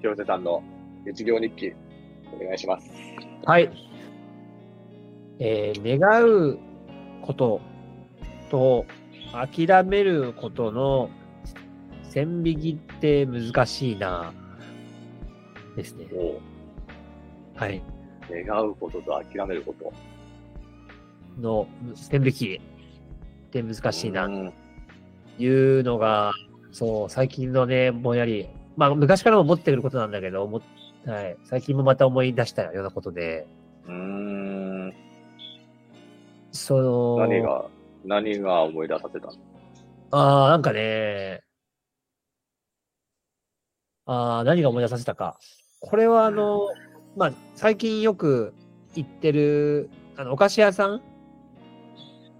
広瀬さんの日業日記、お願いします。はい。えー願うことと諦めることの線引きって難しいな。ですね。もはい。う、願うことと諦めること。の線引きって難しいな。うんいうのが、そう、最近のね、ぼんやり、まあ、昔からも思ってくることなんだけど、思っはい、最近もまた思い出したようなことで、うーん。その、何が、何が思い出させたの？ああ、なんかね、ああ、何が思い出させたか。これはあの、まあ、最近よく行ってる、あの、お菓子屋さん？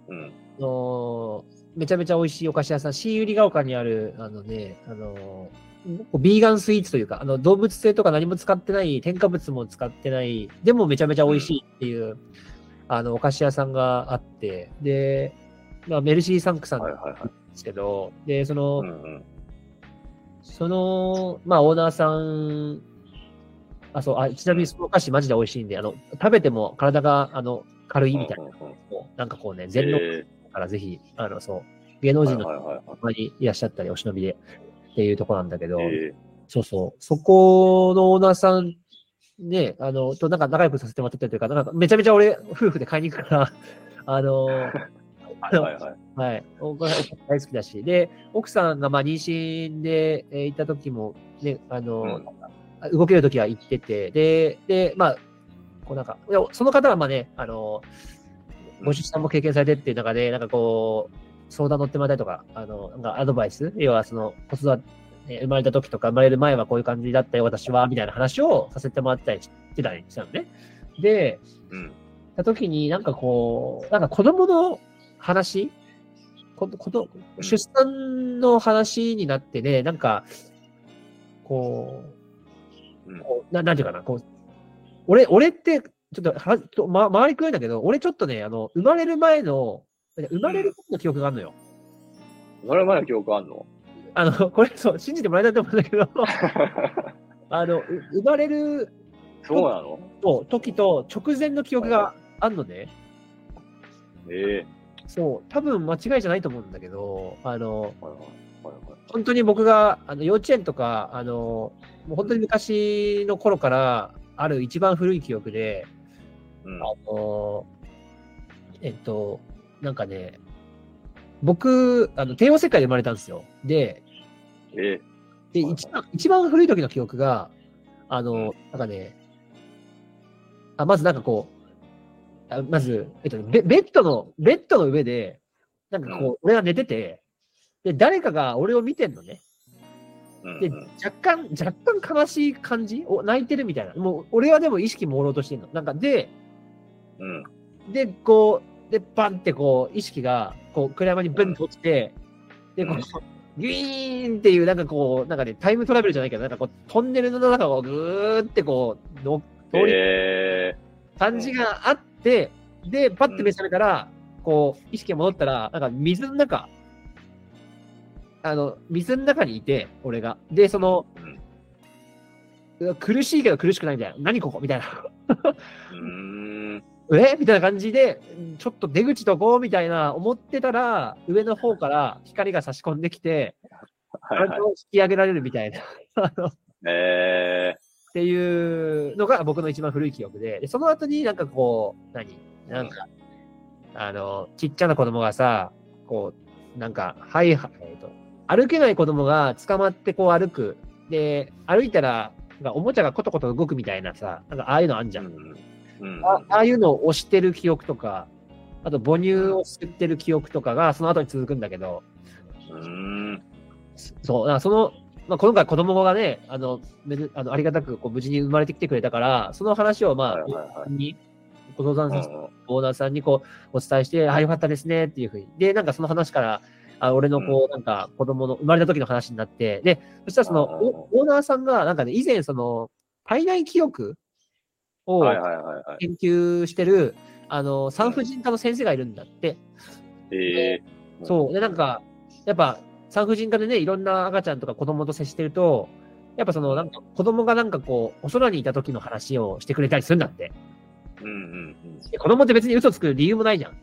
うん。の、めちゃめちゃ美味しいお菓子屋さん、新百合ヶ丘にある、あのね、あの、ビーガンスイーツというか、あの、動物性とか何も使ってない、添加物も使ってない、でもめちゃめちゃ美味しいっていう、あの、お菓子屋さんがあって、で、まあ、メルシーサンクさんなんはいはい。はい。ですけど、で、その、うんうん。その、まあ、オーナーさん、あ、そう、あ、ちなみにそのお菓子マジで美味しいんで、あの、食べても体が、あの、軽いみたいな、うんうんうん。なんかこうね、全能えからぜひ、あの、そう、芸能ー人のはいはいはいはたまにいらっしゃったり、お忍びでっていうところなんだけど、い。えそうそう、そこのオーナーさん、ね、あの、となんか仲良くさせてもらってたというか、なんかめちゃめちゃ俺、夫婦で買いに行くから、あの、ーはいはいはい。はい。お大好きだし。で、奥さんがまあ妊娠で、えー行った時も、ね、あの、うん動ける時は行ってて、で、で、まあ、こうなんか、その方はまあね、あの、ご出産も経験されてっていう中で、なんかこう、相談乗ってもらったりとか、あの、なんかアドバイス、要はその、子育て、ね生まれた時とか、生まれる前はこういう感じだったよ、私は、みたいな話をさせてもらったりしてたりしたのね。で、うん。た時に、なんかこう、なんか子供の話こことうん出産の話になってね、なんか、こう、うんこうななんていうかな、こう、俺、俺って、ちょっとは、ま、周りくるんだけど、俺ちょっとね、あの、生まれる前の、生まれる時の記憶があるのよ。生まれる前の記憶あんの？あの、これ、そう、信じてもらえないと思うんだけど、あの、う生まれるそうなの？と時と直前の記憶があるのね。ええそう、多分間違いじゃないと思うんだけど、あの、はいはいはいはい。本当に僕があの幼稚園とか、あの、もう本当に昔の頃からある一番古い記憶で、うん。あの、えっと、なんかね、僕、あの、帝王切開で生まれたんですよ。で、えで、はい一番、一番古い時の記憶が、あの、なんかね、あ、まずなんかこう、あまず、えっとね、ベベッドの、ベッドの上で、なんかこう、俺が寝てて、で、誰かが俺を見てんのね。で若干、若干悲しい感じお泣いてるみたいな。もう、俺はでも意識朦朧としてんの。なんか、で、うん。で、こう、で、バンってこう、意識が、こう、暗山にブンと落ちて、で、こうギュイーンっていう、なんかこう、なんかね、タイムトラベルじゃないけど、なんかこう、トンネルの中をぐーってこう、の通り、え感じがあって、で、パッて目覚めたら、こう、意識が戻ったら、なんか水の中、あの、水の中にいて、俺が。で、その、苦しいけど苦しくないみたいな。何ここ？みたいな。え？みたいな感じで、ちょっと出口とこうみたいな思ってたら、上の方から光が差し込んできて、はいはい引き上げられるみたいな。あのっえていうのが僕の一番古い記憶で、でその後になんかこう、何？なんか、あの、ちっちゃな子供がさ、こう、なんか、はい、はえっ、と、歩けない子供が捕まってこう歩く。で、歩いたら、なんかおもちゃがコトコト動くみたいなさ、なんかああいうのあんじー、ゃ。うんん。うん。あああいうのを押してる記憶とか、あと母乳を吸ってる記憶とかがその後に続くんだけど、うーん。そう、だからその、まあ、今回子供がね、あの、めであのありがたくこう無事に生まれてきてくれたから、その話をまあ、はいはいはい。に、ご相談さんうんオーナーさんにこう、お伝えして、あ、よかったですねっていうふうに。で、なんかその話から、あ俺のこう、なんか子供の生まれた時の話になって、で、そしたらその、オーナーさんが、なんかね、以前その、体内記憶を。研究してる、あの、産婦人科の先生がいるんだって。えそう。で、なんか、やっぱ、産婦人科でね、いろんな赤ちゃんとか子供と接してると、やっぱその、なんか子供がなんかこう、お空にいた時の話をしてくれたりするんだって。うんうんで子供って別に嘘つく理由もないじゃん。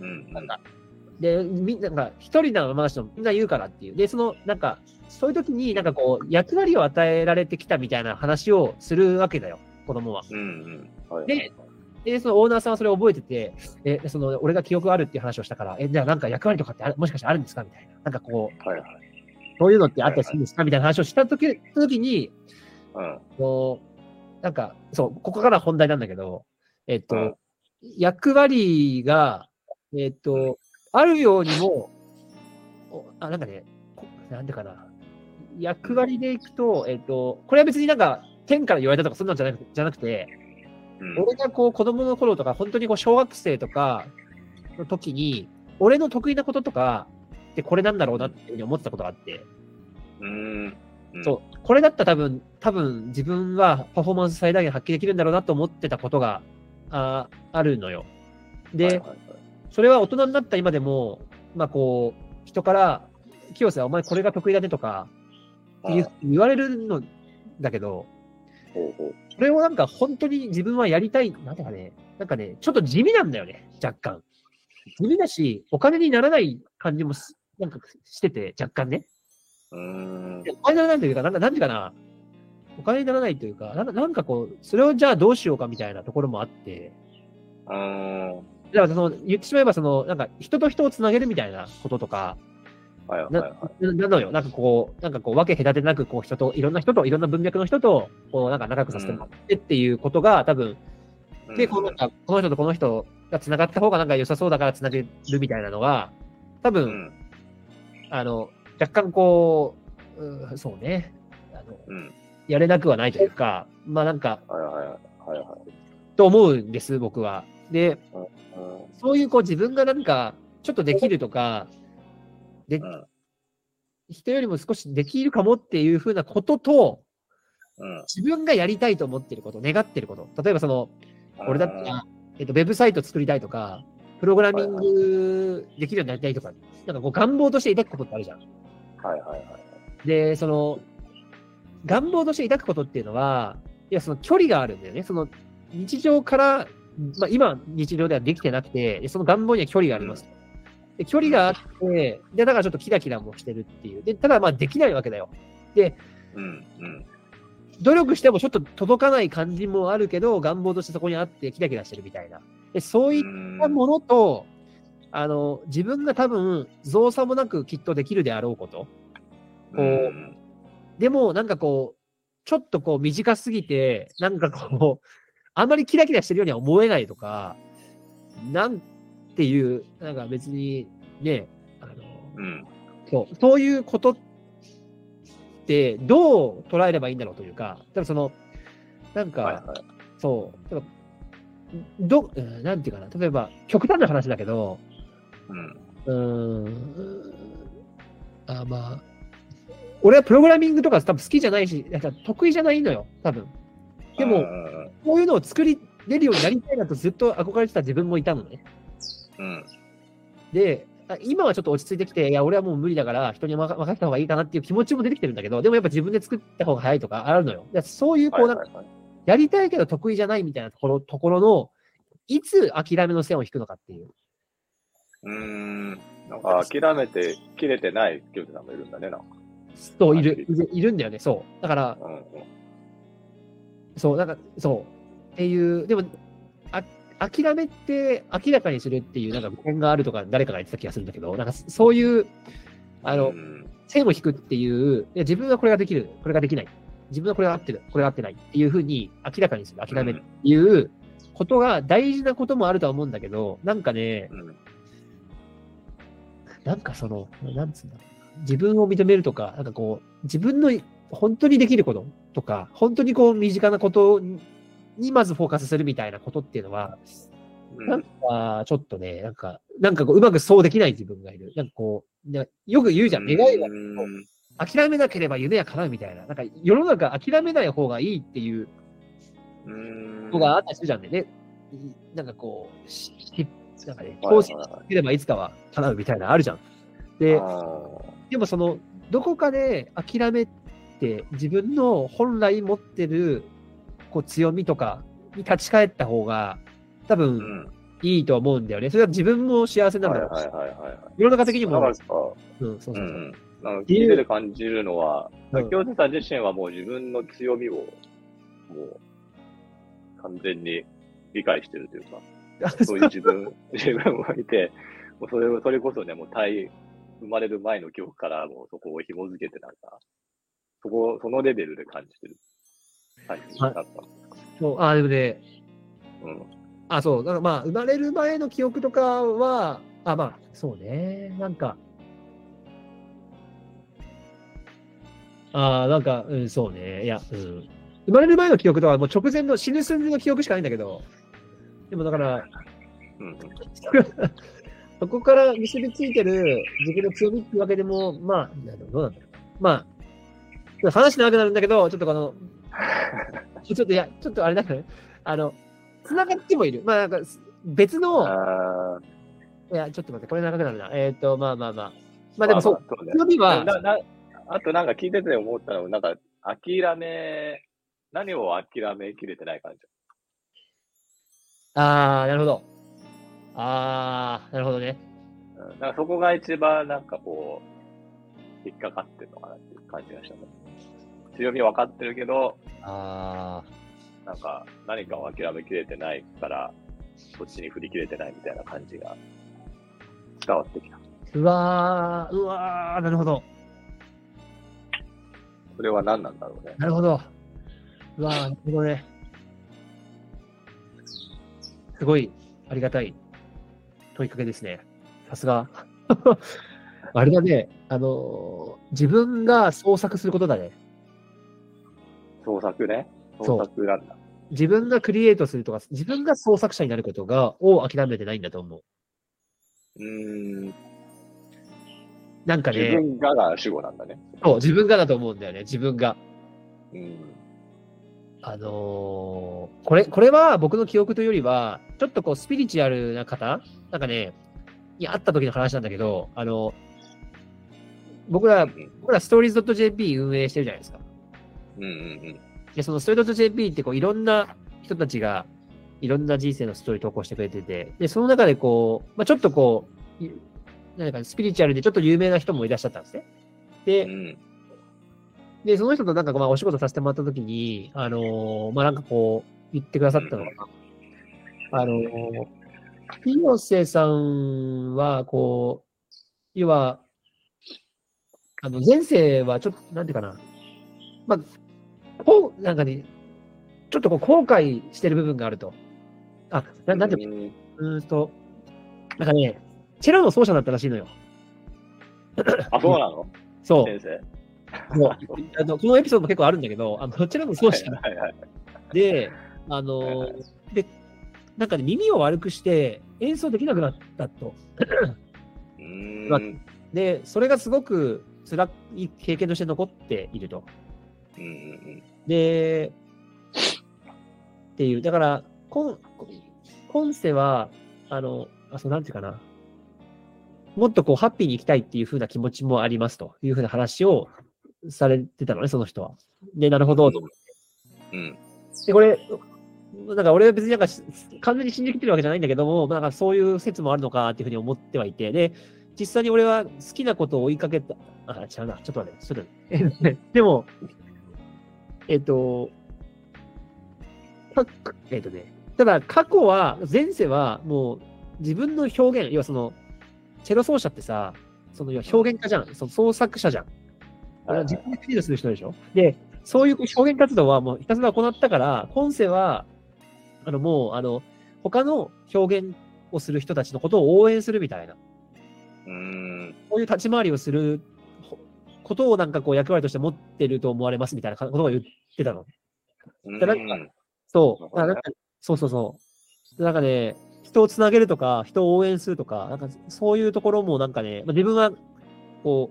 うん。うんなんか。で、みんなが、一人の話をみんな言うからっていう。で、その、なんか、そういう時になんかこう、役割を与えられてきたみたいな話をするわけだよ、子供は。うんうん。はいはいでで、そのオーナーさんはそれを覚えてて、え、その、俺が記憶あるっていう話をしたから、え、じゃあなんか役割とかってあるもしかしてあるんですかみたいな。なんかこう、はいはい。そういうのってあったりするんですか？みたいな話をした時時に、うん。こう、なんか、そう、ここから本題なんだけど、えっと、うん役割が、えっと、あるようにも、おあ、なんかね、こなんでかな。役割でいくと、えっと、これは別になんか、天から言われたとかそんなんじゃなくじゃなくて、うん俺がこう子供の頃とか、本当にこう小学生とかの時に、俺の得意なこととかってこれなんだろうなっていうふうに思ってたことがあって、うん。うんそう、これだったら多分、多分自分はパフォーマンス最大限発揮できるんだろうなと思ってたことがああるのよ。で、はいはいはいそれは大人になった今でも、まあこう、人から、清瀬はお前これが得意だねとか、言われるのだけど。それをなんか本当に自分はやりたい、なんだかね、なんかね、ちょっと地味なんだよね、若干。地味だし、お金にならない感じもすなんかしてて、若干ね。うーん。お金にならないというか、なんか、なんていうかな、お金にならないというか、なんかなんかこう、それをじゃあどうしようかみたいなところもあって、うーん。だからその、言ってしまえばその、なんか人と人をつなげるみたいなこととか、なはいはいはい。ななのよ。なんかこう、なんかこう、分け隔てなく、こう、人と、いろんな人と、いろんな文脈の人と、こう、なんか仲良くさせてもらってっていうことが、多分、で、こうなんか、この人とこの人が繋がった方がなんか良さそうだから繋げるみたいなのが、多分、うん。あの、若干こう、うんそうね、あの、うん。やれなくはないというか、まあなんか、はいはいはい。はいはい。と思うんです、僕は。で、うんそういうこう自分がなんか、ちょっとできるとか、で、うん人よりも少しできるかもっていうふうなことと、うん。自分がやりたいと思ってること、願ってること。例えばその、俺だったら、えっと、ウェブサイト作りたいとか、プログラミングできるようになりたいとか、なんかこう願望として抱くことってあるじゃん。はいはいはい。で、その、願望として抱くことっていうのは、いや、その距離があるんだよね。その、日常から、まあ今、日常ではできてなくて、でその願望には距離があります。で距離があって、で、だからちょっとキラキラもしてるっていう。で、ただまあできないわけだよ。で、うんうん。努力してもちょっと届かない感じもあるけど、願望としてそこにあってキラキラしてるみたいな。で、そういったものと、あの、自分が多分、造作もなくきっとできるであろうこと。こうでも、なんかこう、ちょっとこう短すぎて、なんかこう、あまりキラキラしてるようには思えないとか、なんていう、なんか別にね、あの、うん。そう、そういうことってどう捉えればいいんだろうというか、多分その、なんか、はいはい。そう、例えばど、うんなんていうかな、例えば、極端な話だけど、うん。うーん、あまあ、俺はプログラミングとか多分好きじゃないし、なんか得意じゃないのよ、多分。でも、うんこういうのを作り出るようになりたいなとずっと憧れてた自分もいたのね。うん。で、あ今はちょっと落ち着いてきて、いや、俺はもう無理だから、人に任任せた方がいいかなっていう気持ちも出てきてるんだけど、でもやっぱ自分で作った方が早いとかあるのよ。でそういう、こう、なんかやりたいけど得意じゃないみたいなところ、ところの、いつ諦めの線を引くのかっていう。うーん。なんか諦めて切れてない清手さんもいるんだね、なんか。そう、いる、いるんだよね、そう。だから、うんうん。そう、なんか、そう。っていう、でも、あ諦めて明らかにするっていう、なんか、点があるとか、誰かが言ってた気がするんだけど、なんか、そういう、あのう、ん。線を引くっていう、いや自分はこれができる、これができない。自分はこれが合ってる、これが合ってないっていうふうに明らかにする、諦めるっていうことが大事なこともあるとは思うんだけど、なんかね、うん。なんかその、なんつうんだろう。な自分を認めるとか、なんかこう、自分の本当にできることとか、本当にこう身近なことににまずフォーカスするみたいなことっていうのは、なんかちょっとね、なんか、なんかこううまくそうできない自分がいる。なんかこう、ねよく言うじゃん、願いがうん諦めなければ夢は叶うみたいな。なんか世の中諦めない方がいいっていううん。のがあったりするじゃんね。で、なんかこう、なんかね、はいこうしはいはいければいつかは叶うみたいなのあるじゃん。で、あでもその、どこかで諦めって、自分の本来持ってるこう強みとかに立ち返った方が、多う分ん。いいと思うんだよね。それは自分も幸せなんだろうし、はいはいはいはいはい。世の中的にも、うん、そうそうそうう。ん。なんか聞いてて感じるのは、うん京都さん自身はもう自分の強みを、もう、完全に理解してるというか、そういう自分、自分をいて、もうそれを、それこそね、もう体、生まれる前の記憶からもうそこを紐づけてなんか、そこ、そのレベルで感じてる。最近だったんですか。そうあ、でもね、うん。あ、そう、だからまあ、生まれる前の記憶とかは、あ、まあ、そうね、なんか、ああ、なんか、うん、そうね、いや、うん。生まれる前の記憶とはもう直前の死ぬ寸前の記憶しかないんだけど、でもだから、うん。そこから結びついてる自分の強みってわけでも、まあ、どうなんだろう。まあ、話長くなるんだけど、ちょっとこの、ちょっといや、ちょっとあれだから、あの、繋がってもいる。まあ、なんか、別の、あいや、ちょっと待って、これ長くなるな。えっ、と、まあまあまあ。まあでもそう、そうね。強みは、ななあとなんか聞いてて思ったのは、なんか諦め、何を諦めきれてない感じ。ああ、なるほど。ああ、なるほどね。うん、なんかそこが一番なんかこう、引っかかってるのかなっていう感じがしたね。強み分かってるけど、あなんか何かを諦めきれてないから、そっちに振り切れてないみたいな感じが伝わってきた。あ、うわー、うわー、なるほど。それは何なんだろうね。なるほど。うわー、なるほどね。すごい、ありがたい問いかけですね。さすが。あれだね、あのー自分が創作することだね。創作ね。創作なんだ。自分がクリエイトするとか、自分が創作者になることが、を諦めてないんだと思う。うーん。なんかね、自分がが主語なんだね。そう、自分がだと思うんだよね、自分が。うん。あのーこれ、これは僕の記憶というよりは、ちょっとこう、スピリチュアルな方なんかね、に会った時の話なんだけど、あの、僕ら、僕らストーリーズ .jp 運営してるじゃないですか。うんうんうん。で、そのストーリーズ .jp ってこう、いろんな人たちが、いろんな人生のストーリー投稿してくれてて、で、その中でこう、まあ、ちょっとこう、いなんかスピリチュアルでちょっと有名な人もいらっしゃったんですね。で、うん。で、その人となんかまあお仕事させてもらったときに、あのーまあなんかこう、言ってくださったのが、あのー、広瀬さんは、こう、要は、あの、前世はちょっと、なんていうかな、まあ、こう、なんかね、ちょっとこう後悔してる部分があると。あ、ななんていううんうーんと、なんかね、チェロの奏者だったらしいのよ。あ、そうなの？そう。先生。もうあのこのエピソードも結構あるんだけど、あの、チェロの奏者はいはい。で、あはいのはいー、で、なんかね、耳を悪くして演奏できなくなったと。うーまあん。で、それがすごく辛い経験として残っていると。うんうんで、っていう、だから、今、今世は、あの、あ、そう、なんていうかな。もっとこう、ハッピーに生きたいっていう風な気持ちもありますという風な話をされてたのね、その人は。で、なるほど、と。うん。うん。で、これ、なんか俺は別になんかし完全に信じきってるわけじゃないんだけども、なんかそういう説もあるのかっていうふうに思ってはいて、で、実際に俺は好きなことを追いかけた、あ、違うな、ちょっと待って、ちょっと待って。でも、えっと、かえっとね、ただ過去は、前世はもう自分の表現、要はその、チェロ奏者ってさ、その要は表現家じゃん、その創作者じゃん。俺は自分でクリエイトする人でしょ？で、そういう表現活動はもうひたすら行ったから、今世は、あの、もう、あの、他の表現をする人たちのことを応援するみたいな、うーん。こういう立ち回りをするほことをなんかこう役割として持ってると思われますみたいなことを言ってたの。うんでなんかそう。なんかそうそうそう。なんかね、人をつなげるとか、人を応援するとか、なんかそういうところもなんかね、まあ、自分は、こ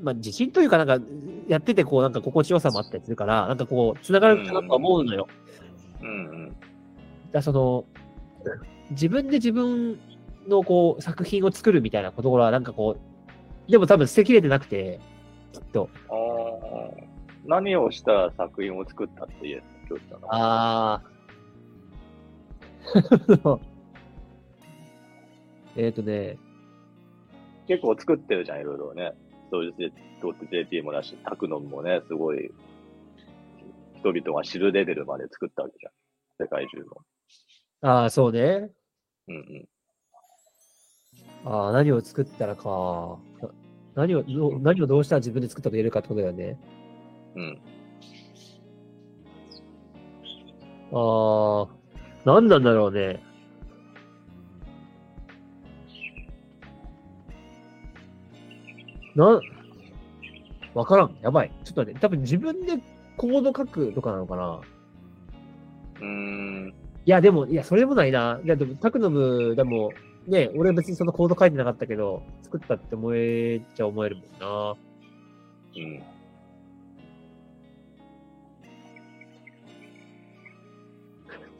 う、まあ、自信というか、なんか、やってて、こう、なんか心地よさもあったりするから、なんかこう、つながるかなとは思うのよ。うんうん。だその、自分で自分のこう、作品を作るみたいなところは、なんかこう、でも多分捨てきれてなくて、きっと。ああ。何をしたら作品を作ったって言え教師さんがああ。えっとね、結構作ってるじゃん、いろいろね。そういうドット JP もだし、タクノンもね、すごい、人々が知るレベルまで作ったわけじゃん。世界中の。ああ、そうね。うんうん。ああ、何を作ったらか。な何を、どう何をどうしたら自分で作ったと言えるかってことだよね。うん。ああ、何なんだろうね。な、わからん。やばい。ちょっと待って。多分自分でコード書くとかなのかな。うーん。いや、でも、いや、それもないな。いや、でも、タクノムでも、ね、俺は別にそのコード書いてなかったけど、作ったって思えちゃ思えるもんな。うん。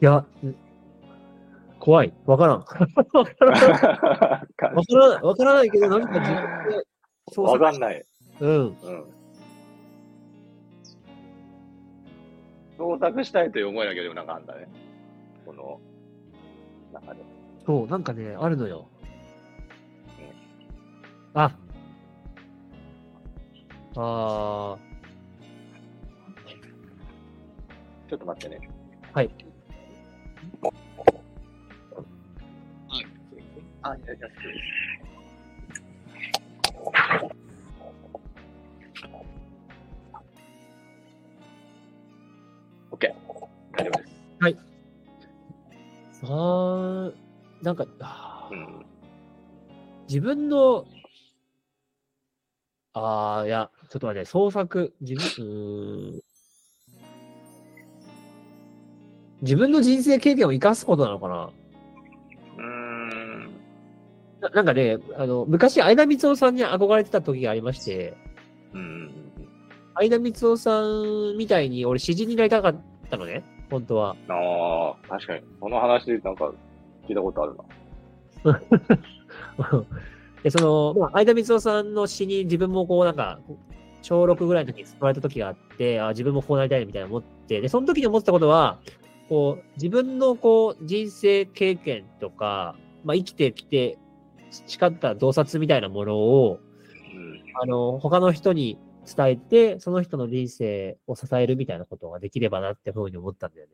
いや、ん怖い。わからん。わからん。わからない。わからないけど、何か自分で創わ作かんない。うん。うん。創作したいという思いだけど、なんかあんだね。この、中で。そう、なんかね、あるのよ。あ。あちょっと待ってね。ー、はい。あ、いやいや、オッケー。大丈夫です。あー、なんか、うん。自分の、ああ、いや、ちょっと待って、創作、自分、うーん。自分の人生経験を生かすことなのかな？ななんかね、あの、昔、相田光夫さんに憧れてた時がありまして、うんうん相田光夫さんみたいに俺詩人になりたかったのね、本当は。うん。ああ、確かに。その話、なんか、聞いたことあるな。で、その、まあ、相田光夫さんの詩に自分もこう、なんか、小6ぐらいの時に救われた時があって、あ自分もこうなりたいみたいな思って、で、その時に思ってたことは、こう、自分のこう、人生経験とか、まあ、生きてきて培った洞察みたいなものを、うん。あの、他の人に伝えて、その人の人生を支えるみたいなことができればなってふうに思ったんだよね。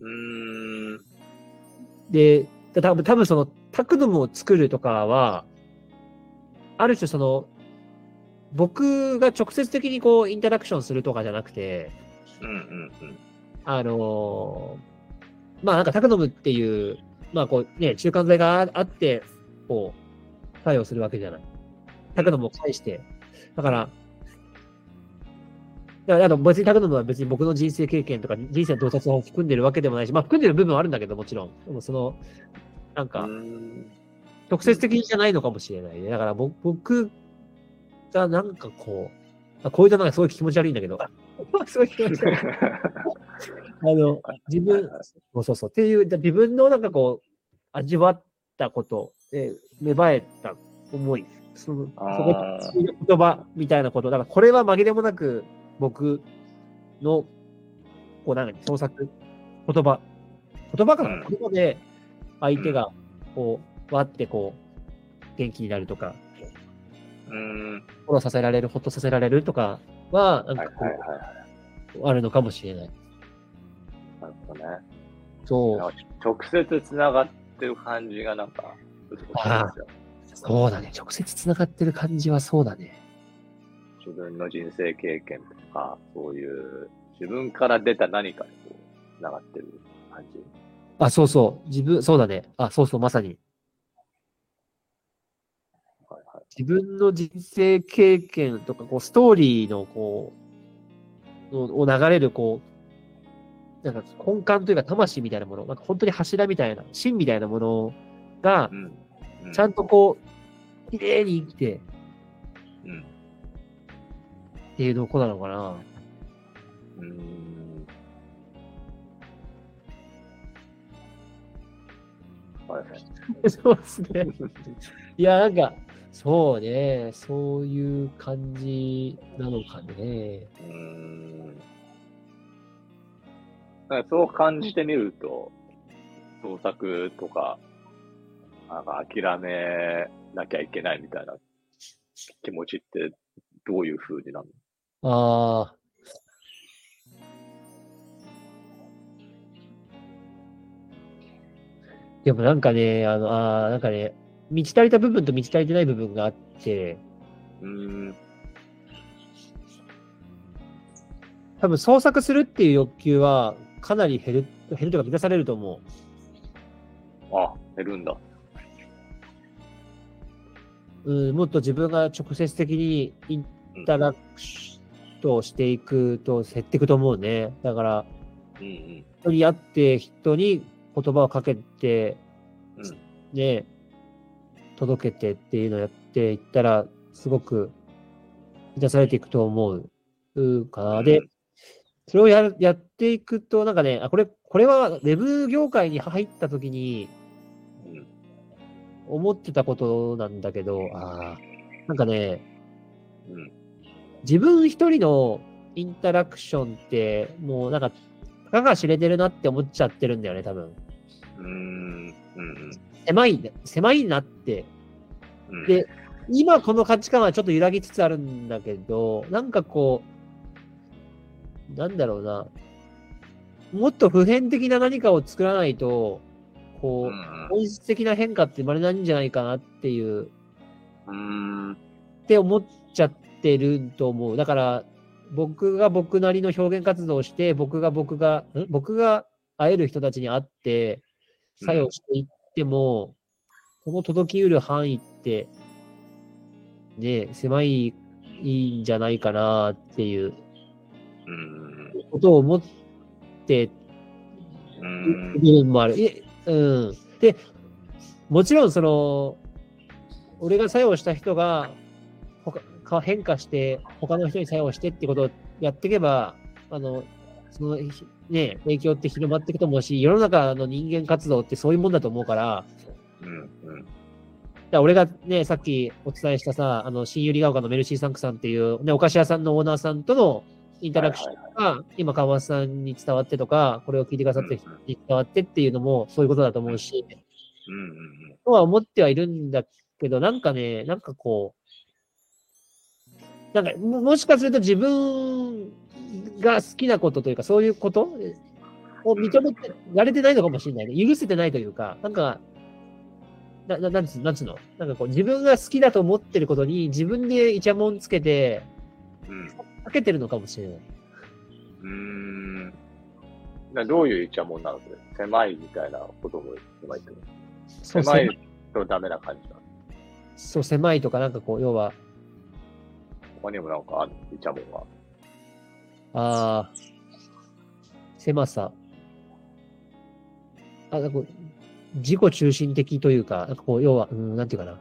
うーん。で、で多分、多分その、タクノムを作るとかは、ある種その、僕が直接的にこう、インタラクションするとかじゃなくて、うんうんうん。あのーまあなんかタクノムっていう、まあこうね、中間剤がああって、こう、作用するわけじゃない。タクノムを介して。だから、だからあの別にタクノは別に僕の人生経験とか人生の洞察を含んでるわけでもないし、まあ含んでる部分はあるんだけどもちろん。でもその、なんか、直接的じゃないのかもしれないね。だから僕がなんかこう、あこういうとなんかすごい気持ち悪いんだけど、すごい気持ち悪い。あの、自分、そうそう。っていう、自分のなんかこう、味わったこと、で芽生えた思い、その、そこあーそういう言葉みたいなこと、だからこれは紛れもなく僕の、こうなんか創作、言葉、言葉かな、うん言葉で相手が、こう、わってこう、元気になるとか、うーん。心を支えられる、ほっとさせられるとかは、なんはいかこう。あるのかもしれない。なるほどね。そう。直接つながってる感じがなんか、美しいですよ。そうだね。直接つながってる感じはそうだね。自分の人生経験とか、そういう、自分から出た何かにこう、つながってる感じ？あ、そうそう。自分、そうだね。あ、そうそう、まさに。はいはい。自分の人生経験とか、こう、ストーリーの、こう、のを流れる、こう、なんか根幹というか、魂みたいなもの、なんか本当に柱みたいな、芯みたいなものがう、ん。うちゃんとこう、綺麗に生きて、うん。っていうのこなのかな。うーん。そうですね。いや、なんか、そうね、そういう感じなのかね。うーん。そう感じてみると、創作とか、なんか諦めなきゃいけないみたいな気持ちってどういう風になるああ。でもなんかね、あの、ああ、なんかね、満ち足りた部分と満ち足りてない部分があって、のうーん。多分創作するっていう欲求はかなり減る、減るとか満たされると思う。あ、減るんだ。うん、もっと自分が直接的にインタラクションしていくと減っていくと思うね。だから、うんうん。人に会って人に言葉をかけて、うんね、届けてっていうのをやっていったら、すごく満たされていくと思ううかな。で、それをやるやっていくと、なんかね、あ、これ、これはウェブ業界に入った時にうん、思ってたことなんだけど、あーなんかね、うん。自分一人のインタラクションって、もうなんか、たかが知れてるなって思っちゃってるんだよね、多分。うーん。うん狭い、狭いなって。うん。で、今この価値観はちょっと揺らぎつつあるんだけど、なんかこう、なんだろうな。もっと普遍的な何かを作らないと、こう、うん本質的な変化って生まれないんじゃないかなっていう、うん。って思っちゃってると思う。だから、僕が僕なりの表現活動をして、僕が僕が、ん？僕が会える人たちに会って、作用していっても、この届きうる範囲って、ね、狭いいいんじゃないかなっていううん。ことを思ってうん部。分もある。いえうん。で、もちろんその、俺が作用した人が、他か変化して、他の人に作用してってことをやっていけば、あの、その、ひね、影響って広まっていくと思うし、世の中の人間活動ってそういうもんだと思うから、うん。うん。俺がね、さっきお伝えしたさ、あの、新百合ヶ丘のメルシーサンクさんっていう、ね、お菓子屋さんのオーナーさんとのインタラクションが、今、川松さんに伝わってとか、これを聞いてくださってる人に伝わってっていうのも、そういうことだと思うし、うん。うん。とは思ってはいるんだけど、なんかね、なんかこう、なんか、ももしかすると自分が好きなことというか、そういうことを認めてられてないのかもしれないね。許せてないというか、なんか、な、ななんつうなんつうの？なんかこう、自分が好きだと思ってることに自分でイチャモンつけて、うん。かけてるのかもしれない。うーん。などういうイチャモンなのそれ狭いみたいなことも今言っ狭いとダメな感じなの。そう、狭いとか、なんかこう、要は、他にもなんかあるイチャモンが。ああ、狭さ。あ、なんか自己中心的というか、なんかこう、要は、うん、なんていうかな。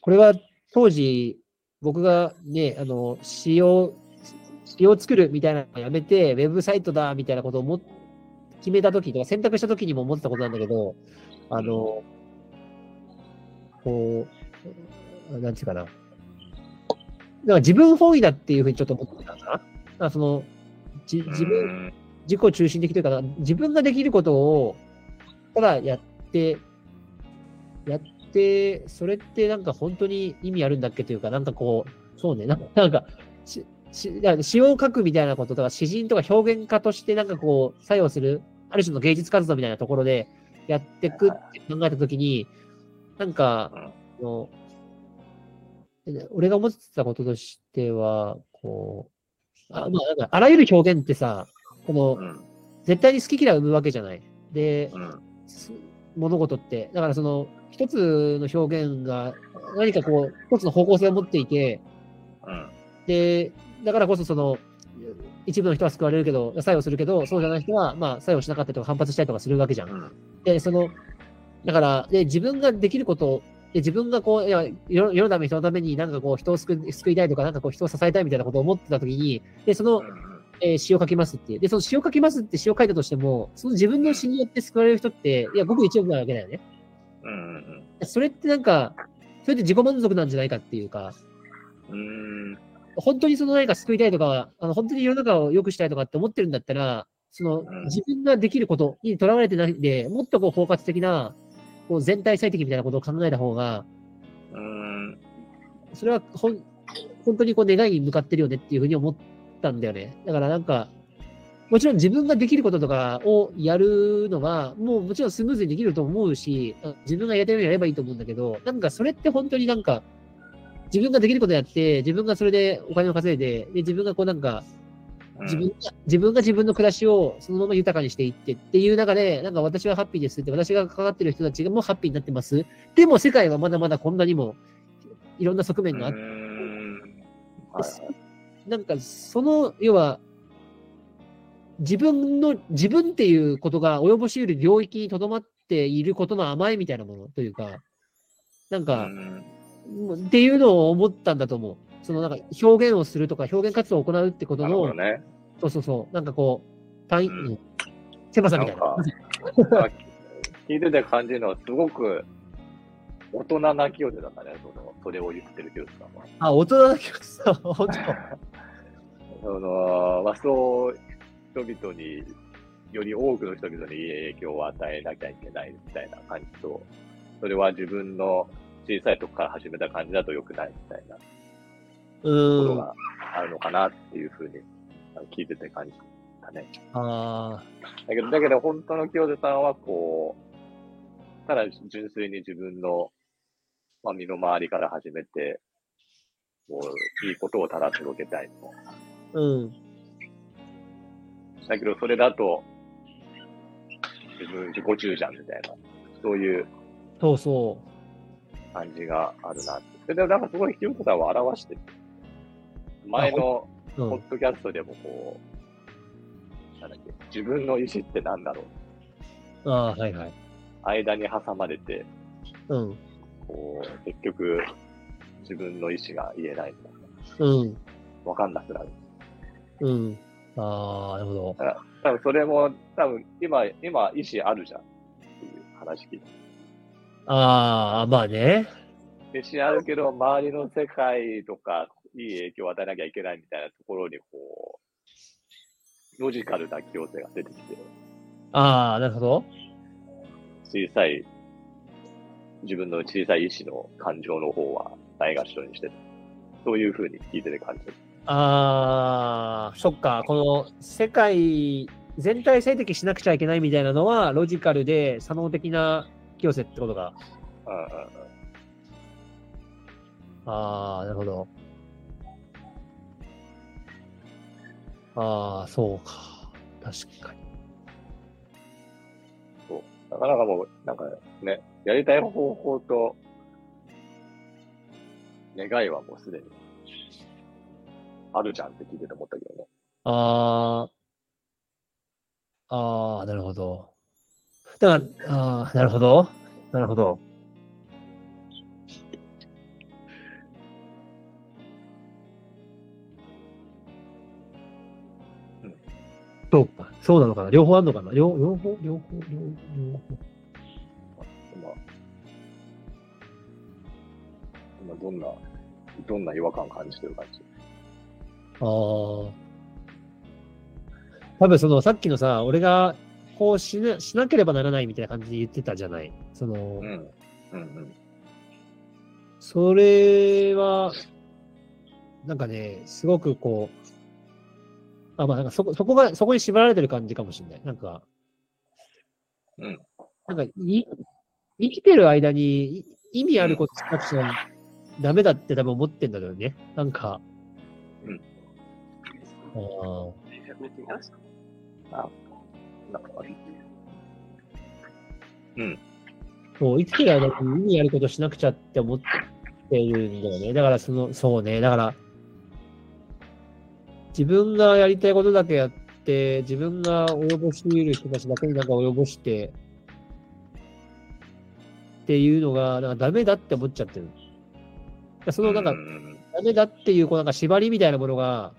これは当時、僕がね、あの、仕様、仕様を作るみたいなのをやめて、ウェブサイトだみたいなことをも決めたときとか、選択したときにも思ってたことなんだけど、あの、こう、なんていうかな。だから自分本位だっていうふうにちょっと思ってたかな。だからその、じ自分、分。自己中心的というかな、自分ができることを、ただやって、やって、それってなんか本当に意味あるんだっけというか、なんかこう、そうね、な んか、し、詩を書くみたいなこととか、詩人とか表現家としてなんかこう、作用する、ある種の芸術活動みたいなところでやっていくって考えたときに、なんか、あの俺が思ってたこととしては、こう、あまあ、なんかあらゆる表現ってさ、この、うん。絶対に好き嫌いを生むわけじゃない。で、物事って。だからその、一つの表現が何かこう、一つの方向性を持っていて、うん。で、だからこそその、一部の人は救われるけど、作用するけど、そうじゃない人は、まあ、作用しなかったりとか反発したりとかするわけじゃん。うん。で、その、だから、で、自分ができること、で、自分がこう、いや、世世のため、人のためになんかこう、人を救い救いたいとか、なんかこう、人を支えたいみたいなことを思ってたときに、で、その、えー詩を書きますっていう。で、その詩を書きますって詩を書いたとしても、その自分の詩によって救われる人って、いや、ごく一部なわけだよね。うんうんそれってなんか、それって自己満足なんじゃないかっていうか、うん。う本当にその何か救いたいとか、あの本当に世の中を良くしたいとかって思ってるんだったら、そのうん自分ができることにとらわれてないで、もっとこう包括的な、こう全体最適みたいなことを考えた方が。うん。それはほん本当にこう願いに向かってるよねっていうふうに思ったんだよね。だからなんか、もちろん自分ができることとかをやるのは、もうもちろんスムーズにできると思うし、あ自分がやりたいようにやればいいと思うんだけど、なんかそれって本当になんか、自分ができることやって、自分がそれでお金を稼いで、で自分がこうなんか、自分が、自分が自分の暮らしをそのまま豊かにしていってっていう中で、なんか私はハッピーですって、私が関わってる人たちがもうハッピーになってます。でも世界はまだまだこんなにもいろんな側面があって、なんかその、要は、自分の、自分っていうことが及ぼし得る領域にとどまっていることの甘えみたいなものというか、なんか、うんっていうのを思ったんだと思う。そのなんか表現をするとか表現活動を行うってことのね。そうそうそう。なんかこう、単位、うんうん狭さみたいな。な 聞いてて感じるのは、すごく大人な清瀬だったね、そのそれを言ってる清瀬さんは。あ、大人だけどさ、本 そのまあ、そう、人々に、より多くの人々に影響を与えなきゃいけないみたいな感じと、それは自分の小さいとこから始めた感じだと良くないみたいな。ことがあるのかなっていうふうに聞いてて感じたね。あだけど、だけど本当の清瀬さんはこう、ただ純粋に自分の、まあ、身の回りから始めて、こう、いいことをただ届けたいみたいな。あ、うん。だけど、それだと、自分自己中じゃんみたいな、そういうそうそ感じがあるなって。それで、なんかすごい清子さんを表してる。前のう。うん。ポッドキャストでもこう、なんだっけ、自分の意思ってなんだろう。ああ、はいはい。間に挟まれて、うん。こう、結局、自分の意思が言えないうん。な。わかんなくなる。うん。ああ、なるほど。多分それも、多分今、今、意思あるじゃんっていう話聞いて。ああ、まあね。意思あるけど、周りの世界とか、いい影響を与えなきゃいけないみたいなところに、こう、ロジカルな強制が出てきて、ああ、なるほど。小さい、自分の小さい意志の感情の方はないがしろにしてる。そういうふうに聞いてて感じる。ああ、そっか。この世界全体最適しなくちゃいけないみたいなのは、ロジカルで、左脳的な清瀬ってことが。ああ、なるほど。ああ、そうか。確かに。そう。なかなかもう、なんかね、やりたい方法と、願いはもうすでに、あるじゃんって聞いてて思ったけどね。ああ、ああ、なるほど。だから、ああ、なるほど。なるほど。うんそうか。そうなのかな両方あるのかな両両方両方？両方？両方今、今どんな、どんな違和感感じてる感じ？ああ。多分そのさっきのさ、俺がこうしなしなければならないみたいな感じで言ってたじゃない。その、うん。うんうん。それは、なんかね、すごくこう、あ、まあなんかそこ、そこが、そこに縛られてる感じかもしれない。なんか、うん。なんかい、生きてる間にい意味あることしなくちゃダメだって多分思ってんだろうね。なんか。うん。あーあ、なんか、うん。そう、生きてる間に意味あることしなくちゃって思ってるんだよね。だからその、そうね。だから、自分がやりたいことだけやって、自分が及ぼし得る人たちだけになんか及ぼして、っていうのが、なんかダメだって思っちゃってる。そのなんかう、んダメだっていう、こうなんか縛りみたいなものが、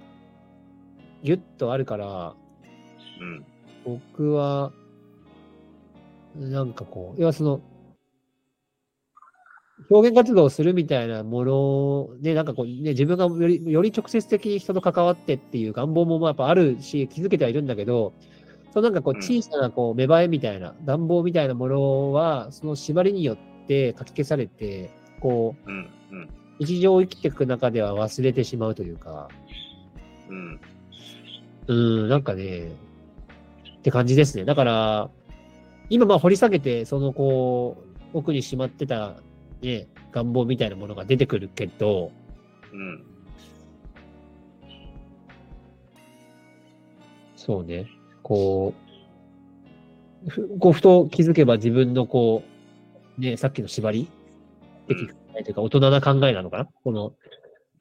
ぎゅっとあるから、うん。僕は、なんかこう、要はその、表現活動をするみたいなもので、なんかこう、ね、自分がよりより直接的に人と関わってっていう願望もまあやっぱあるし、気づけてはいるんだけど、そのなんかこう、小さなこう芽生えみたいな、願望みたいなものは、その縛りによってかき消されて、こう日常を生きていく中では忘れてしまうというか、うん。うん、なんかね、って感じですね。だから、今まあ掘り下げて、そのこう、奥にしまってた、ね、願望みたいなものが出てくるけど、うん。そうね、こう、ふこうふと気づけば自分のこう、ね、さっきの縛り的考えというか、大人な考えなのかな？この、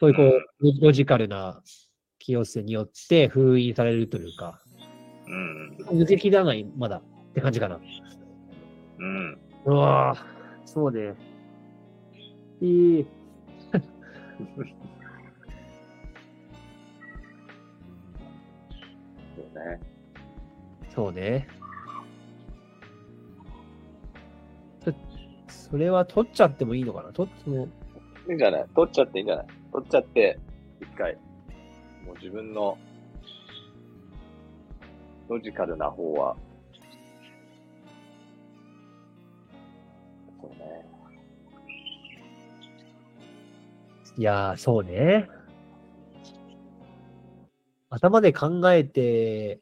そういうこう、ロジカルな清瀬によって封印されるというか、うん。抜けきらない、まだって感じかな。うん。うわぁ、そうね。いい。そうね。そうね。そそれは取っちゃってもいいのかな？取っそのいいんじゃない？取っちゃっていいんじゃない？取っちゃって、一回。もう自分のロジカルな方は、そうね。いやー、そうね。頭で考えて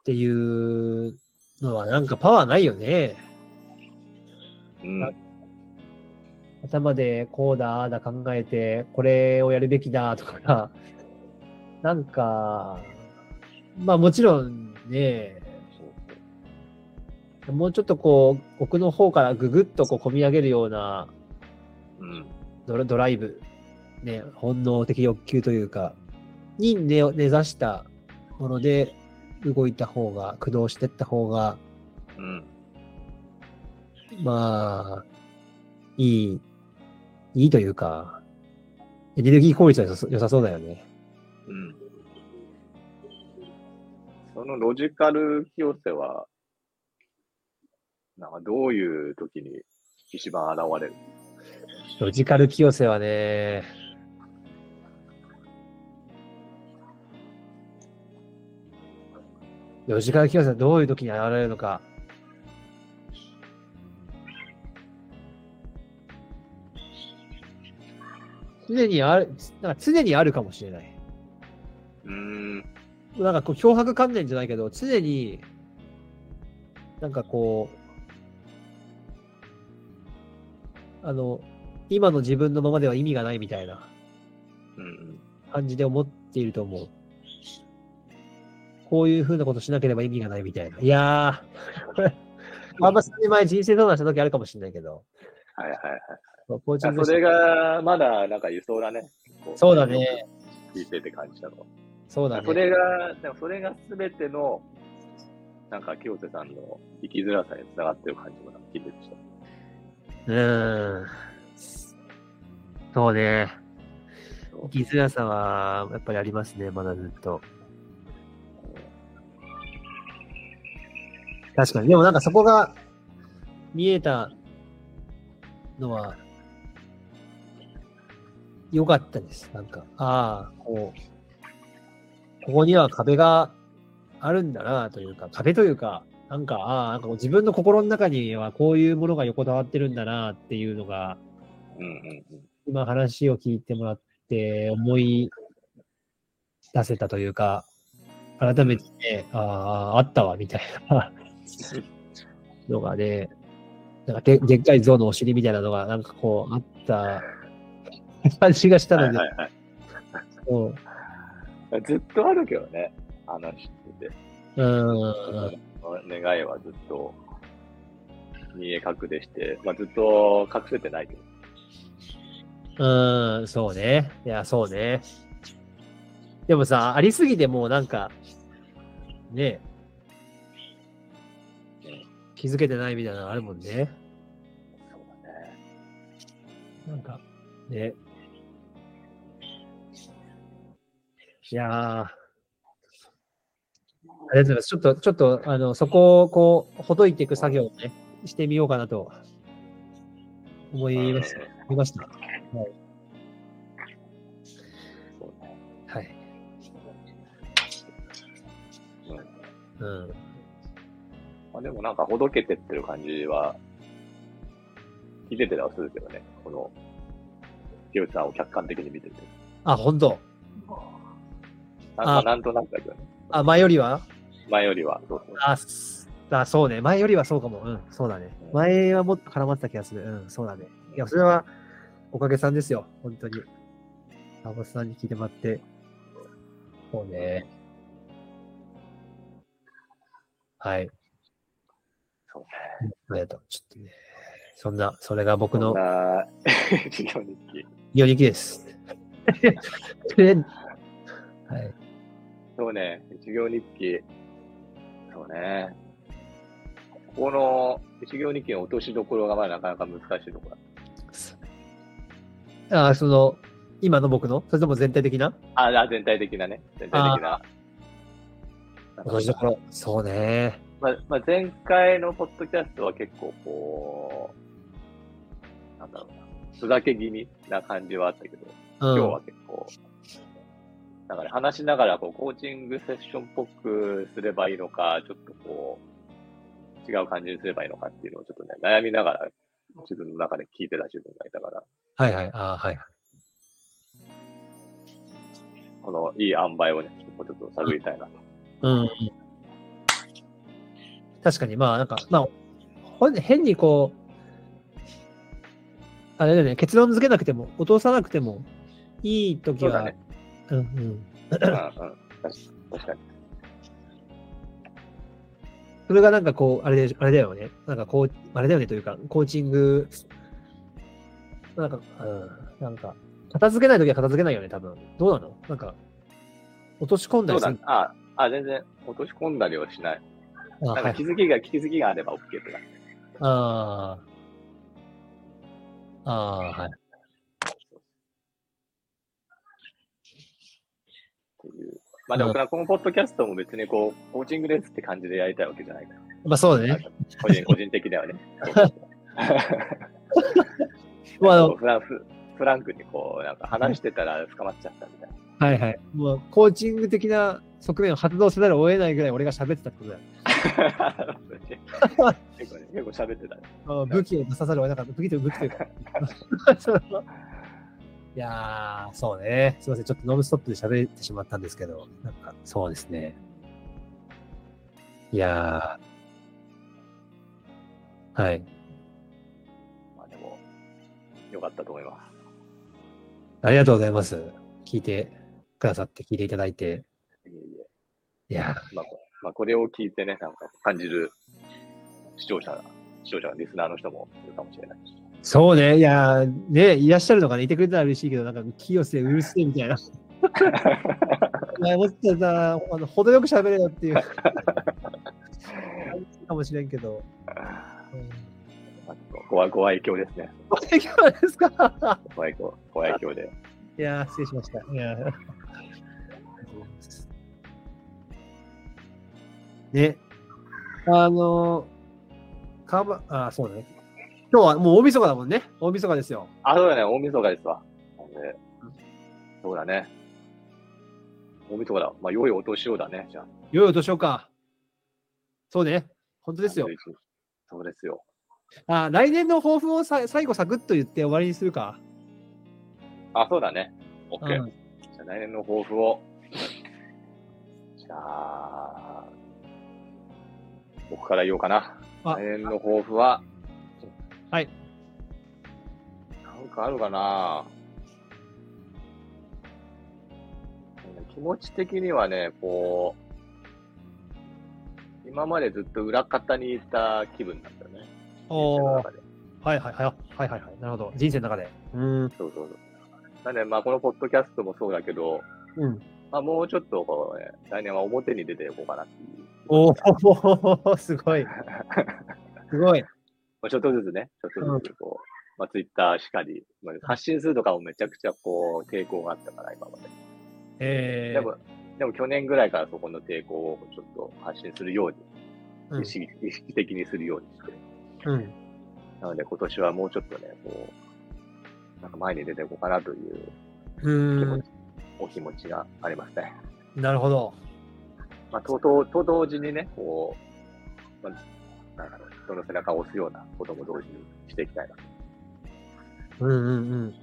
っていうのはなんかパワーないよね。うん。頭でこうだ、ああだ考えて、これをやるべきだとか、なんか、まあもちろんね、もうちょっとこう、奥の方からぐぐっとこう込み上げるようなうん。ドラドライブ、ね、本能的欲求というか、に根を根ざしたもので動いた方が、駆動していった方が、うん。まあ、いい、いいというか、エネルギー効率は良さそうだよね。うん。そのロジカル清瀬は、なんかどういう時に一番現れる？ロジカル清瀬はね、ロジカル清瀬はどういう時に現れるのか。常にある、なんか常にあるかもしれない。うーん。なんかこう、脅迫観念じゃないけど、常に、なんかこう、あの、今の自分のままでは意味がないみたいなうん。感じで思っていると思う。こういう風なことしなければ意味がないみたいな。いやー、あんま3年前人生相談した時あるかもしれないけど、はいはいはい。コーチングあそれが、まだなんか輸送だね。こそうだね。聞いてて感じたのは。そうだね。それが、でもそれがすべての、なんか清瀬さんの生きづらさにつながってる感じもなんか聞いてました。うーん。そうね。生きづらさは、やっぱりありますね、まだずっと。確かに。でもなんかそこが見えたのは、良かったです。なんか、ああ、こう、ここには壁があるんだなというか、壁というか、なんか、ああ、なんか自分の心の中にはこういうものが横たわってるんだなっていうのが、うんうんうん。今話を聞いてもらって思い出せたというか、改めてね、ああ、あったわ、みたいなのがね、なんかででっかい象のお尻みたいなのがなんかこうあった感じがしたので、はいはいはい。そうずっとあるけどね、話してて。うーん、願いはずっと見え隠れして、まあ、ずっと隠せてないけど。うーん、そうね。いや、そうね。でもさ、ありすぎてもうなんか、ね気づけてないみたいなのあるもんね。そうだね。なんか、ね。いやー。ありがとうございます。ちょっと、ちょっと、あの、そこを、こう、ほどいていく作業をね、してみようかなと思いました。うん思いました。そうねはい。うんうん。まあ、でもなんかほどけてってる感じは、聞いててはするけどね。この、ヒロさんを客観的に見てて。あ、本当あなんかなんとなく。あ、前よりは？前よりは。そうそうあ、そうね。前よりはそうかも。うん、そうだね。前はもっと絡まってた気がする。うん、そうだね。いや、それはおかげさんですよ。本当に。ラボスさんに聞いてもらって。そうね。はい。そうね。ありがとう。ちょっとね。そんな、それが僕の授業日記。4日です。で はい。そうね、授業日記。そうね。ここの授業日記の落としどころがまだなかなか難しいところだ。あ、その、今の僕の？それとも全体的な？あ、あ全体的なね。全体的な。同じところ。そうね。まあ、まあ、前回のポッドキャストは結構こう、なんだろうな、ふざけ気味な感じはあったけど、うん。今日は結構、なんかね、話しながらこうコーチングセッションっぽくすればいいのか、ちょっとこう、違う感じにすればいいのかっていうのをちょっとね、悩みながら自分の中で聞いてた自分がいたから、はいはい。あはい。このいい塩梅をね、ちょっと探りたいなと。うん。確かに、まあ、なんか、まあ、ほん変にこう、あれだよね、結論付けなくても、落とさなくてもいいときは、ね。うんうん。うんうん。確かに。それがなんかこう、あれで、あれだよね。なんかこう、あれだよねというか、コーチング、なんか、うん、なんか、片付けないときは片付けないよね、多分。どうなの？なんか、落とし込んだりする？。あ、あ、全然落とし込んだりはしない。なんか気。づきが、気づきがあれば OK って感じ。ああ。ああ、はい。っていう。まあでも、このポッドキャストも別にこう、コーチングですって感じでやりたいわけじゃないから。まあそうだね。個人、個人的ではね。まあ フランフフランクにこう、なんか話してたら捕まっちゃったみたいな。はいはい。もう、コーチング的な側面を発動せざるを得ないぐらい俺が喋ってたってことだよ。結構ね、結構喋ってたね。あ武器を出さざるを得なかった。武器と武器というか。いやー、そうね。すいません。ちょっとノンストップで喋ってしまったんですけど、なんか、そうですね。いやー。はい。まあでも、よかったと思います。ありがとうございます。聞いてくださって、聞いていただいて。いえいえいやまあ、こまあ、これを聞いてね、なんか感じる視聴者が、視聴者がリスナーの人もいるかもしれないし。ー、そうね。いやー、ね、いらっしゃるのかね。いてくれたら嬉しいけど、なんか、清瀬うるせえみたいな。もっとさ、あの程よく喋れよっていう。かもしれんけど。うんまあご愛ご愛嬌ですね。ご提供ですか？ご愛嬌、ご愛嬌で。いやー、失礼しました。いやーね。あのー、かば、あ、そうだね。今日はもう大晦日だもんね。大晦日ですよ。あ、そうだね、大晦日ですわ。なんでそうだね。大晦日だ。まあ、良いお年をだね、じゃあ。良いお年をか。そうね。本当ですよ。そうですよ。あ、来年の抱負をさ最後サクッと言って終わりにするか。あ、そうだね。う OK。んじゃあ来年の抱負を。じゃあ、僕から言おうかな。あ来年の抱負は、はい。なんかあるかな気持ち的にはね、こう、今までずっと裏方にいた気分なんだよね。おー中ではいはいはい。はいはいはい。なるほど。人生の中で。うん。そうそうそう。なんで、まあ、このポッドキャストもそうだけど、うん。まあ、もうちょっとこう、ね、来年は表に出ていこうかなっていう。おお すごい。すごい。まあ、ちょっとずつね、ちょっとずつこう、まあ、ツイッターしかり、まあ、発信するとかもめちゃくちゃこう、抵抗があったから、今まで。えー、でも、でも去年ぐらいからそこの抵抗をちょっと発信するように、うん意識的にするようにして、うん。なので今年はもうちょっとね、こう、なんか前に出ていこうかなといううーん。お気持ちがありますね。なるほど。まあ、ととと同時にね、こう、まあ、人の背中を押すようなことも同時にしていきたいな。うんうんうん。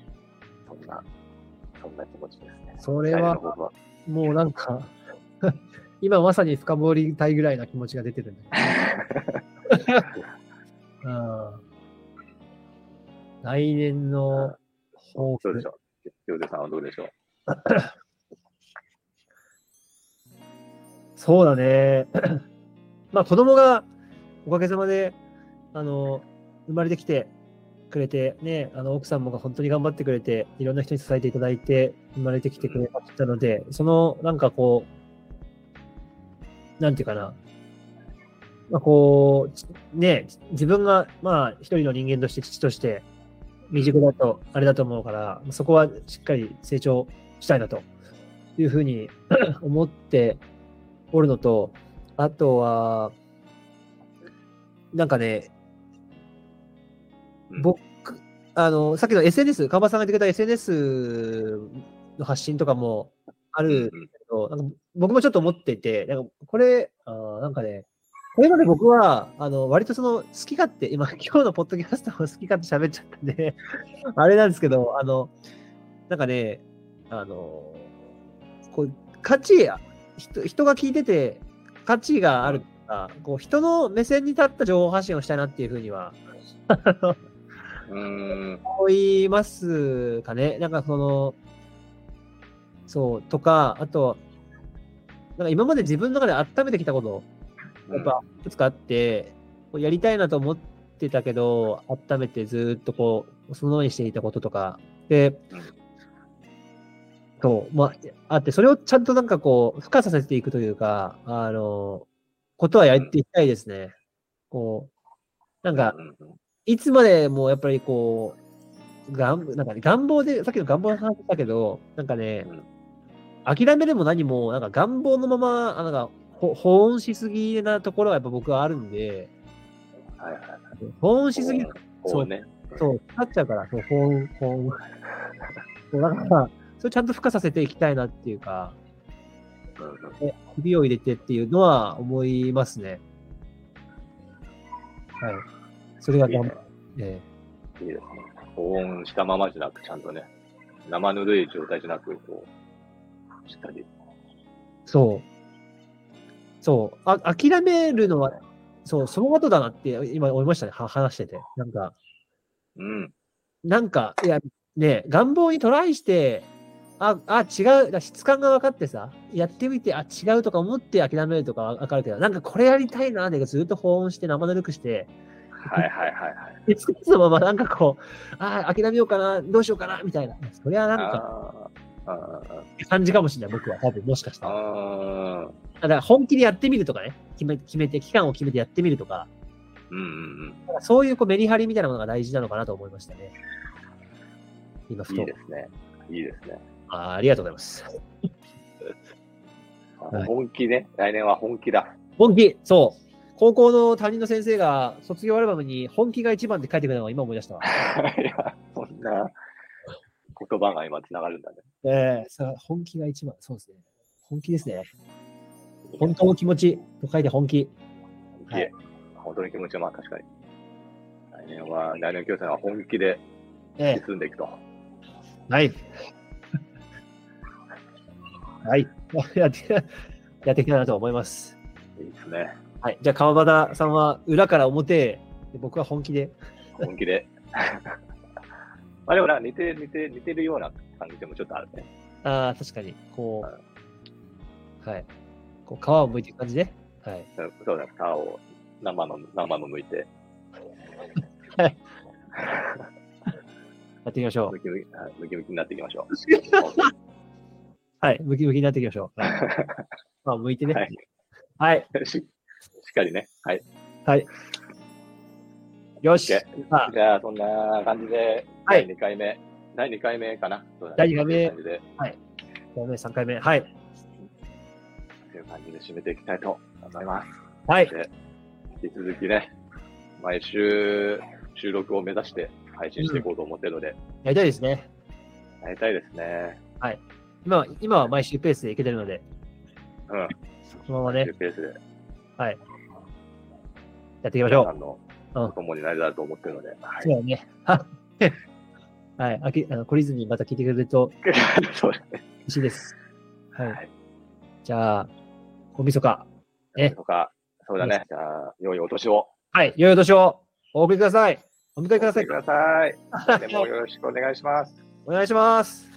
そんな、そんな気持ちですね。それははもうなんか、今まさに深掘りたいぐらいな気持ちが出てるんだけど。うん来年の抱負どうでし。ょうヨゼさんはどうでしょうそうだね。まあ子供がおかげさまで、あの、生まれてきてくれて、ね、あの奥さんもが本当に頑張ってくれて、いろんな人に支えていただいて、生まれてきてくれたので、その、なんかこう、なんていうかな。まあこう、ね、自分が、まあ一人の人間として、父として、未熟だと、あれだと思うから、そこはしっかり成長したいなというふうに思っておるのと、あとは、なんかね、うん。僕、あの、さっきの SNS、川場さんが言ってくれた SNS の発信とかもあるうんけど、なんか僕もちょっと思っていて、なんかこれ、あーなんかね、これまで僕は、あの、割とその、好き勝手、今、今日のポッドキャストも好き勝手喋っちゃったんで、あれなんですけど、あの、なんかね、あの、こう、価値、人人が聞いてて、価値があるとか、こう、人の目線に立った情報発信をしたいなっていうふうには。思いますかね。なんかその、そう、とか、あと、なんか今まで自分の中で温めてきたこと、やっぱいくつかあって、こうやりたいなと思ってたけど、温めてずーっとこう、そのままにしていたこととか、でうん、そう、まあ、あって、それをちゃんとなんかこう、付加させていくというか、あの、ことはやっていきたいですね。こう、なんか、いつまでもやっぱりこう、がんなんかね、願望で、さっきの願望の話だけど、なんかね、諦めでも何も、なんか願望のまま、あなんか、ほ保温しすぎなところはやっぱ僕はあるんで、はいはい。保温しすぎるこうね。そう、かっちゃうから、そう保温、保温。そうだから、それちゃんと付加させていきたいなっていうか、うんうんねひびを入れてっていうのは思いますね。はい。それが頑張えいいですね。保温したままじゃなく、ちゃんとね、生ぬるい状態じゃなく、こう、しっかり。えそう。そう。あ諦めるのは、そう、その後だなって今思いましたね。は話してて。なんか、うん。なんか、いや、ね、願望にトライして、あ、あ、違う、質感が分かってさ、やってみて、あ、違うとか思って諦めるとかわかるけど、なんかこれやりたいな、でずっと保温して生ぬるくして、はいはいはいはい。で、つのままなんかこう、ああ、諦めようかな、どうしようかな、みたいな。そりゃなんか、感じかもしれない、僕は。多分、もしかしたら。あーだから本気でやってみるとかね、決め決めて、期間を決めてやってみるとか、うんうんなんかそういうこうメリハリみたいなものが大事なのかなと思いましたね。今、ふとい。ですね。いいですね。あーありがとうございます。本気ね。来年は本気だ。本気、そう。高校の担任の先生が卒業アルバムに本気が一番って書いてくれたのが今思い出したわ。いや、そんな言葉が今つながるんだね。ええさ本気が一番、そうですね。本気ですね。本当の気持ちと書いて本気。本気、はい本当に気持ちはまあ確かに。来年は、来年の教師は本気でええ進んでいくと。はい。はい。やって、やっていきたいなと思います。いいですね。はい。じゃあ、川端さんは裏から表僕は本気で。本気で。まあでもなんか似て似て似てるような感じでもちょっとあるね。ああ、確かに、こう、はい。こう皮を剥いていく感じで。はい。そうだ、皮を生の、生の剥いて、やっていきましょうム。キムキはいムキムキになっていきましょう。はい。ムキムキになっていきましょう。はい。まあ、剥いてね。ははいい。ししっかりね。はい。はい。よし。じゃあ、そんな感じで、はい第2回目、第2回目かな？第二回目という感じで、3回目。はい。という感じで締めていきたいと思います。はい。で、引き続きね、毎週、収録を目指して配信していこうと思ってるので、やりたいですね。やりたいですね。今は、今は毎週ペースでいけてるので、うん。そのままねペースで、やっていきましょう。皆さんのうんお供になれたらと思ってるので、はいそうだね。はい。あきあの懲りずにまた聞いてくれると そうですね。嬉しいです。はい。はいじゃあ、大晦日。ねとか、そうだね。じゃあ、良いお年をはい。良いお年をお送りください。お迎えくださいお迎えく。ださい。でもよろしくお願いします。お願いします。